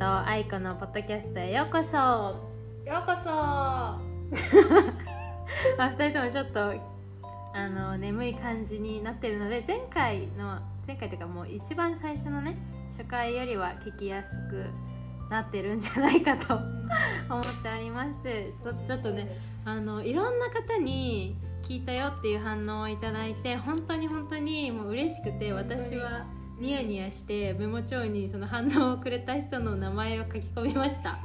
と愛子のポッドキャストへようこそ。ようこそ。まあ、2人ともちょっとあの眠い感じになってるので前回の前回というかもう一番最初のね初回よりは聞きやすくなってるんじゃないかと思っております。そちょっとねあのいろんな方に聞いたよっていう反応をいただいて本当に本当にもう嬉しくて私はニヤニヤしてメモ帳にその反応をくれた人の名前を書き込みました。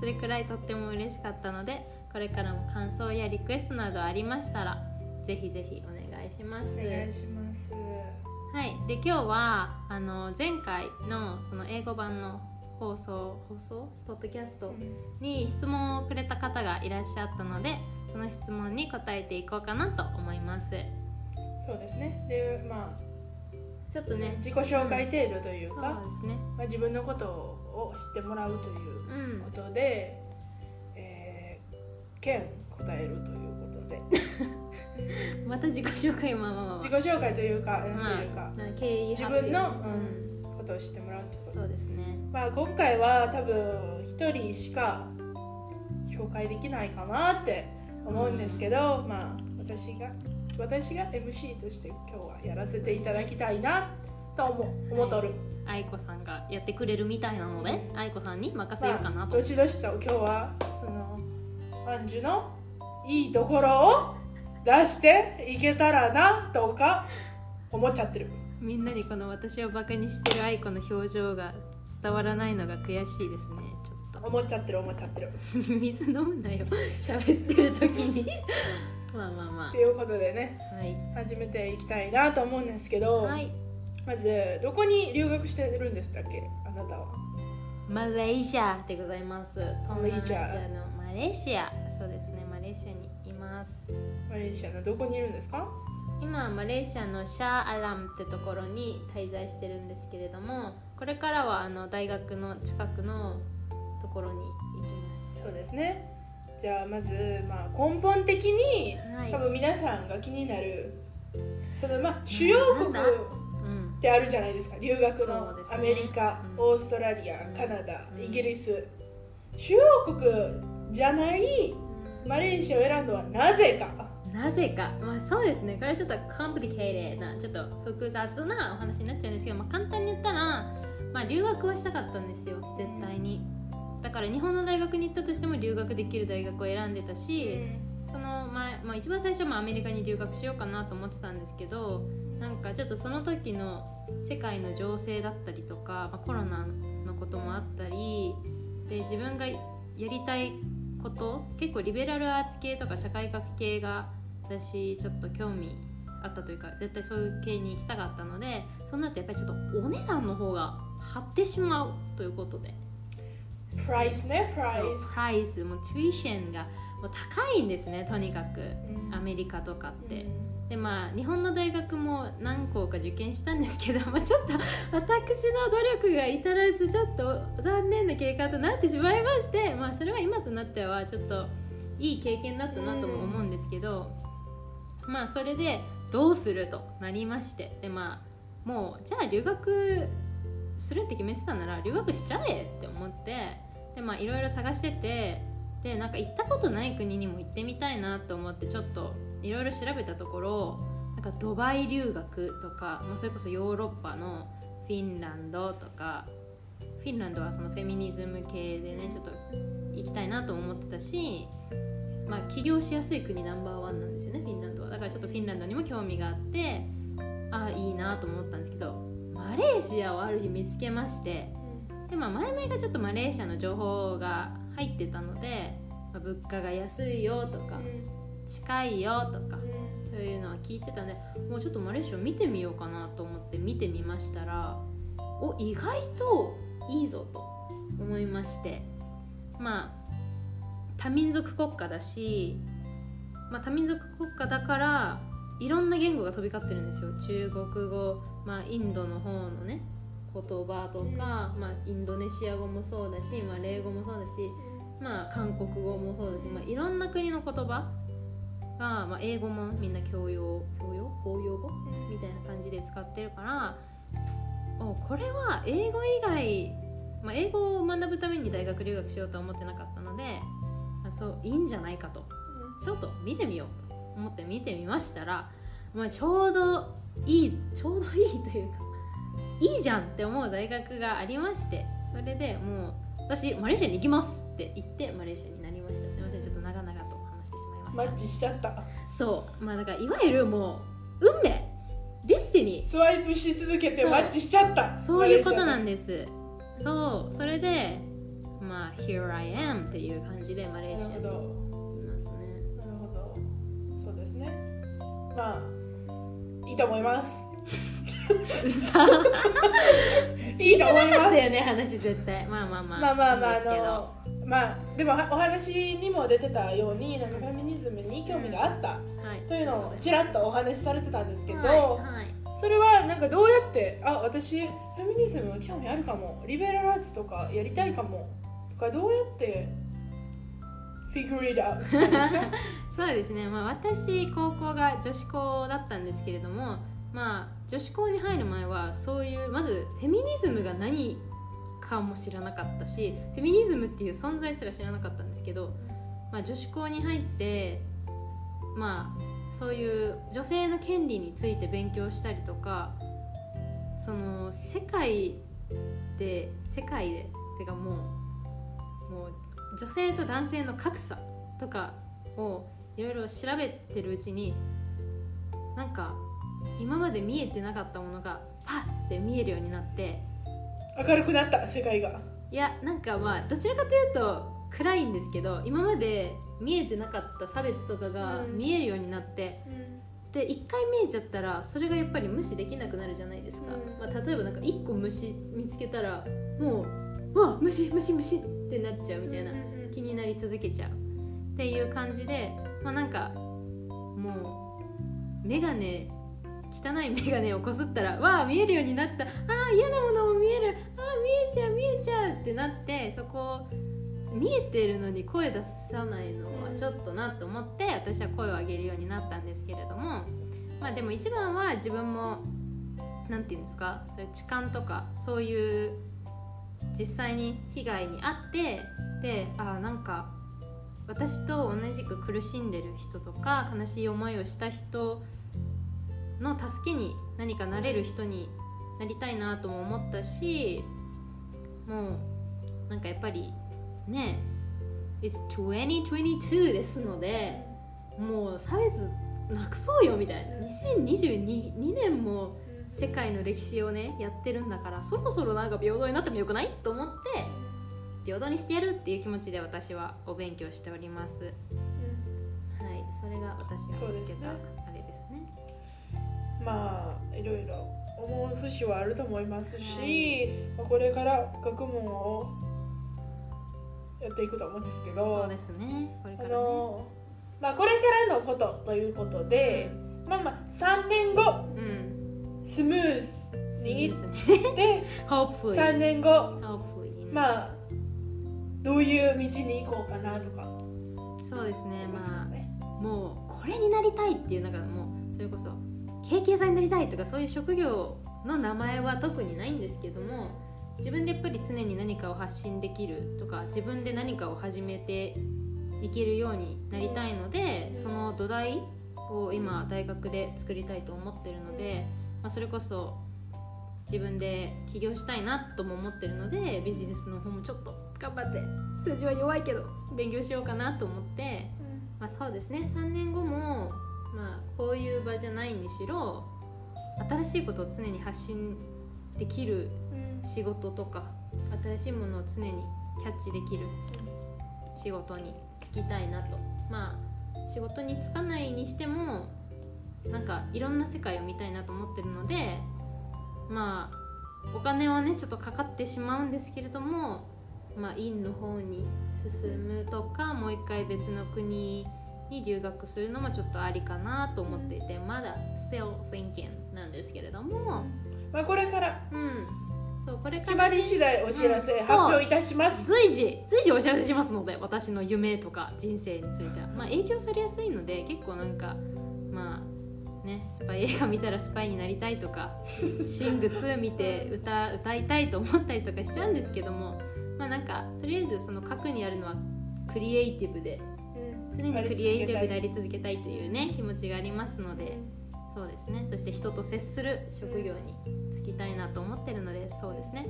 それくらいとっても嬉しかったのでこれからも感想やリクエストなどありましたらぜひぜひお願いします。お願いします。はい、で今日はあの前回のその英語版の放送放送？ポッドキャスト？に質問をくれた方がいらっしゃったのでその質問に答えていこうかなと思います。そうですね。でまちょっとね。あ自己紹介程度というか、そうですね。まあ、自分のことを知ってもらうといううん。ことで、えー、兼答えるということで。また自己紹介まあまあまあ自己紹介というか、なんまというか。あ、な経緯自分の、ううん。ん、ことを知ってもらうということ。そうですね。まあ今回は多分一人しか紹介できないかなって思うんですけど、まあ私が私が MC として今日はやらせていただきたいなと思う思っとる、愛子さんがやってくれるみたいなので愛子さんに任せようかまあ、なと、どしどしと今日はそのアンジュのいいところを出していけたらなとか思っちゃってる。みんなにこの私をバカにしてる愛子の表情が伝わらないのが悔しいですね。ちょっと。思っちゃってる思っちゃってる。水飲むなよ。喋ってる時にまあまあまということでねあはい。始めていきたいなと思うんですけど、はい。まずどこに留学してるんでしたっけ？あなたは。マレーシアでございます。東レーシア。のマレーシア。そうですねマレーシアにいます。マレーシアのどこにいるんですか？今はマレーシアのシャーアラムってところに滞在してるんですけれどもこれからはあの大学の近くのところに行きます。そうですねじゃあまず、まあ、根本的に、はい。多分皆さんが気になるそのまあ主要国ってあるじゃないですか。留学のね。アメリカ、うん。オーストラリアうんカナダ、うん。イギリス。主要国じゃないマレーシアを選んだのはなぜか。なぜか、まあそうですね、これはちょっと complicated な、ちょっと複雑なお話になっちゃうんですけど、まあ、簡単に言ったら、まあ、留学をしたかったんですよ、絶対に。だから日本の大学に行ったとしても留学できる大学を選んでたし、その前、まあ、一番最初はアメリカに留学しようかなと思ってたんですけどなんかちょっとその時の世界の情勢だったりとか、まあ、コロナのこともあったりで自分がやりたいこと結構リベラルアーツ系とか社会学系が私ちょっと興味あったというか絶対そういう系に行きたかったのでそうなるとやっぱりちょっとお値段の方が張ってしまうということでプライスねプライスプライスもうチュイションがもう高いんですねとにかく。うん。アメリカとかって。うん。でまあ日本の大学も何校か受験したんですけど、まあ、ちょっと私の努力が至らずちょっと残念な結果となってしまいまして、まあ、それは今となってはちょっといい経験だったなとも思うんですけど、まあそれでどうするとなりまして。でまあもうじゃあ留学するって決めてたなら留学しちゃえって思ってでまあいろいろ探しててでなんか行ったことない国にも行ってみたいなと思ってちょっといろいろ調べたところなんかドバイ留学とか、まあ、それこそヨーロッパのフィンランドとかフィンランドはそのフェミニズム系でねちょっと行きたいなと思ってたし、まあ、起業しやすい国ナンバーワンなんですよねフィンランドは。だからちょっとフィンランドにも興味があってああいいなと思ったんですけどマレーシアをある日見つけましてで、まあ、前々がちょっとマレーシアの情報が入ってたので、まあ、物価が安いよとか近いよとかそういうのは聞いてたんでもうちょっとマレーシア見てみようかなと思って見てみましたらお意外といいぞと思いましてまあ多民族国家だし、まあ、多民族国家だからいろんな言語が飛び交ってるんですよ。中国語、まあ、インドの方のね言葉とか、まあ、インドネシア語もそうだし、まあ、英語もそうだし、まあ、韓国語もそうだし、まあ、いろんな国の言葉が、まあ、英語もみんな教養教養？公用語？みたいな感じで使ってるからおこれは英語以外まあ、英語を学ぶために大学留学しようとは思ってなかったのであそういいんじゃないかと。ちょっと見てみようと思って見てみましたら、まあ、ちょうどいいちょうどいいというかいいじゃんって思う大学がありましてそれでもう私マレーシアに行きますって言ってマレーシアになりました。すいませんちょっと長々と話してしまいました。マッチしちゃった。そう。まあだからいわゆるもう運命。 Destiny。スワイプし続けてマッチしちゃった。そういうことなんでです。そう。それでまあ Here I am っていう感じでマレーシアにいますね。なるほど。そうですね。まあいいと思います。うさ いいと思います。だよね話絶対。まあまあまあまあまあまああのまあでもはお話にも出てたようになんかフェミニズムに興味があった。はい。というのをちらっとお話しされてたんですけど、はいはい。それはなんかどうやってあ私フェミニズム興味あるかも。リベラルアーツとかやりたいかも。とかどうやって figure it out? したんですかそうですね、まあ、私高校が女子校だったんですけれども、まあ、女子校に入る前はそういうまずフェミニズムが何かも知らなかったしフェミニズムっていう存在すら知らなかったんですけど、まあ、女子校に入ってまあそういう女性の権利について勉強したりとかその世界で世界でてかもうもう女性と男性の格差とかをいろいろ調べてるうちになんか今まで見えてなかったものがパッて見えるようになって明るくなった世界が。いやなんかまあどちらかというと暗いんですけど今まで見えてなかった差別とかがうん。見えるようになって、で一回見えちゃったらそれがやっぱり無視できなくなるじゃないですか、うん。まあ、例えばなんか1個虫見つけたらもう「うわ虫虫虫」ってなっちゃうみたいな気になり続けちゃうっていう感じでまあなんかもう眼鏡汚い眼鏡をこすったらわあ見えるようになった。あー嫌なものも見える。あー見えちゃう見えちゃうってなってそこ見えてるのに声出さないのはちょっとなと思って私は声を上げるようになったんですけれどもまあでも一番は自分もなんていうんですか痴漢とかそういう実際に被害に遭ってであーなんか私と同じく苦しんでる人とか悲しい思いをした人の助けに何かなれる人になりたいなとも思ったしもうなんかやっぱりね It's 2022ですのでもう差別なくそうよみたいな。2022年も世界の歴史をねやってるんだからそろそろなんか平等になってもよくない？と思って平等にしてやるっていう気持ちで私はお勉強しております。はいそれが私が見つけたそうあれですね。まあいろいろ思う節はあると思いますし、はい。まあこれから学問をやっていくと思うんですけそどうですね。これかあらね。のまあこれからのことということで、まあまあ3年後うん。スムーズにいって Hopefully 3年後まあどういう道に行こうかなとかそうですね思いま。あもうこれになりたいっていうなんかもうそれこそ経験者になりたいとかそういう職業の名前は特にないんですけども自分でやっぱり常に何かを発信できるとか自分で何かを始めていけるようになりたいのでその土台を今大学で作りたいと思ってるので、まあ、それこそ自分で起業したいなとも思ってるのでビジネスの方もちょっと頑張って。数字は弱いけど勉強しようかなと思って。まあ、そうですね。3年後も、まあ、こういう場じゃないにしろ新しいことを常に発信できるうん。仕事とか新しいものを常にキャッチできる仕事に就きたいなと。まあ仕事に就かないにしてもなんかいろんな世界を見たいなと思ってるのでまあお金はねちょっとかかってしまうんですけれどもまあ院の方に進むとかもう一回別の国に留学するのもちょっとありかなと思っていてまだ still thinking なんですけれども。まあこれから。うん。そうこれか決らまり次第お知らせうん。発表いたします。随時随時お知らせしますので私の夢とか人生については、まあ、影響されやすいので結構なんかまあねスパイ映画見たらスパイになりたいとか「シング2」見て歌歌いたいと思ったりとかしちゃうんですけどもまあなんかとりあえずその核にあるのはクリエイティブでうん。常にクリエイティブであり続けたい。というね気持ちがありますのでそうですね。そして人と接する職業に就きたいなと思ってるのでそうですね。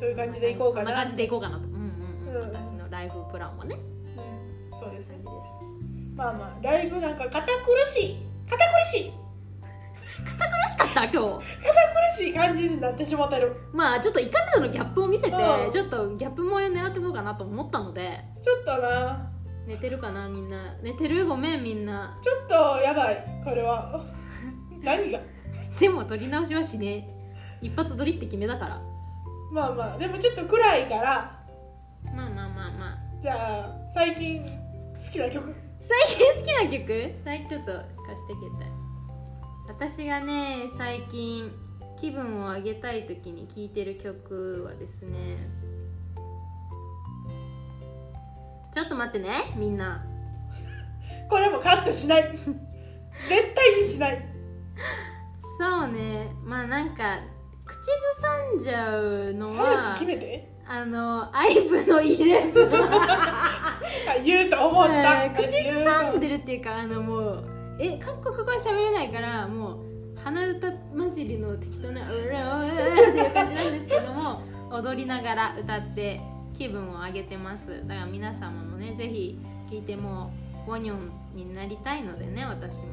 そういう感じでいこうかな。そんな感じでいこうかなと。うんうんうん、うん。私のライフプランはね。うん。そうです。ね感じですまあまあライブなんか堅苦しい。堅苦しい苦しかった今日。堅苦しい感じになってしまってるまあちょっと1回目とのギャップを見せて、うん。ちょっとギャップも狙っていこうかなと思ったので。ちょっとな。寝てるかなみんな。寝てるごめんみんな。ちょっとやばいこれは。何が？でも撮り直しはしねえ。一発撮りって決めたから。まあまあでもちょっと暗いから。まあまあまあまあ。じゃあ最近好きな曲。最近好きな曲？最近ちょっと貸して携帯私がね最近気分を上げたい時に聴いてる曲はですねちょっと待ってねみんな。これもカットしない。絶対にしない。そうね。まあなんか口ずさんじゃうのは決めて。あのアイブのイレブンあ言うと思った、口ずさんでるっていうかあのもうえ韓国語は喋れないからもう鼻歌混じりの適当な「うらうら」っていう感じなんですけども 踊りながら歌って気分を上げてます。だから皆様もねぜひ聞いてもウォニョンになりたいのでね私も、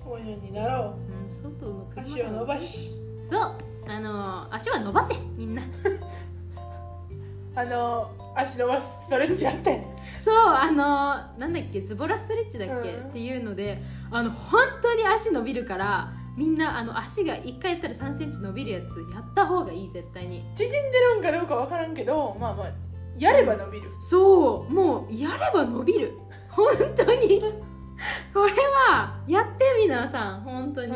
こういうになろう。ん、外の足を伸ばし。そう。あの足は伸ばせみんな。あの足伸ばすストレッチやって。そうあのなんだっけズボラストレッチだっけ、うん。っていうのであの本当に足伸びるからみんなあの足が1回やったら3センチ伸びるやつやった方がいい絶対に。縮んでるんかどうかわからんけどまあまあやれば伸びる。そうもうやれば伸びる。本当に。これはやって皆さん本当に、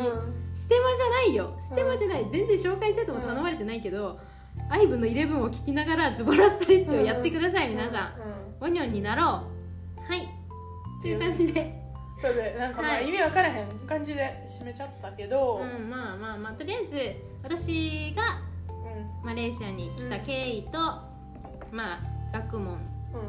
ステマじゃないよ。ステマじゃない、全然紹介してとも頼まれてないけど、アイブのイレブンを聞きながらズボラストレッチをやってください、皆さん、うん。オニョンになろう。はい。という感じで。そうでなんかまあはい。意味わからへん感じで締めちゃったけど、うん、まあまあまあとりあえず私がマレーシアに来た経緯と、まあ学問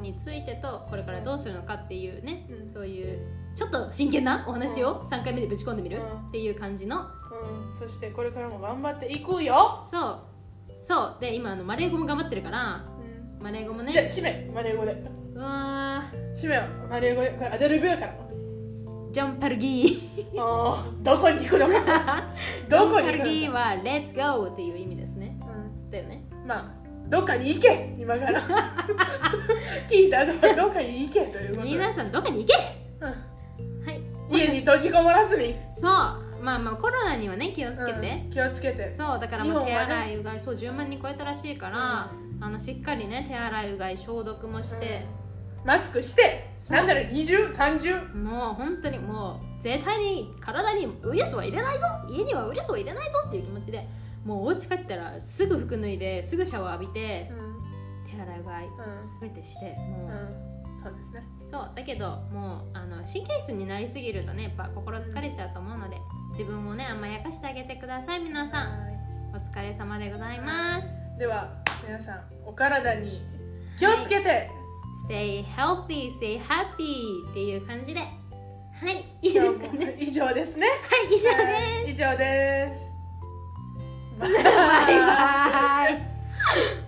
についてとこれからどうするのかっていうね、うん。そういうちょっと真剣なお話を3回目でぶち込んでみる、うん。っていう感じの。うん。そしてこれからも頑張っていくよ、そうそう。で今あのマレー語も頑張ってるからうん。マレー語もね。じゃあ締め。マレー語で。うわ締めようマレー語でこれアドリブやから。ージャンパルギー。あーどこに行くのか。どこにジャンパルギー行くのか、は「Let's go」っていう意味ですね。うん。だよね。まあどっかに行け今から。聞いた後はどっかに行けということで、皆さんどこに行け。うん。はい。家に閉じこもらずに。そうまあまあコロナにはね気をつけて、うん気をつけて。そうだから日本はね。まあ手洗いうがいそう10万人超えたらしいから、あのしっかりね手洗いうがい消毒もして、マスクしてなんだろう2030もう本当にもう絶対に体にウイルスは入れないぞ。家にはウイルスを入れないぞっていう気持ちでもうお家帰ったらすぐ服脱いですぐシャワー浴びて手洗いうがい全てしてもう、うん。そうですねそうだけどもうあの神経質になりすぎるとねやっぱ心疲れちゃうと思うので自分をね甘やかしてあげてください皆さん。はお疲れ様でございます。いでは皆さんお体に気をつけて、Stay healthy, stay happy っていう感じで。はいいいですかね。以上ですね。はい以上はい以上ですです。バイバイ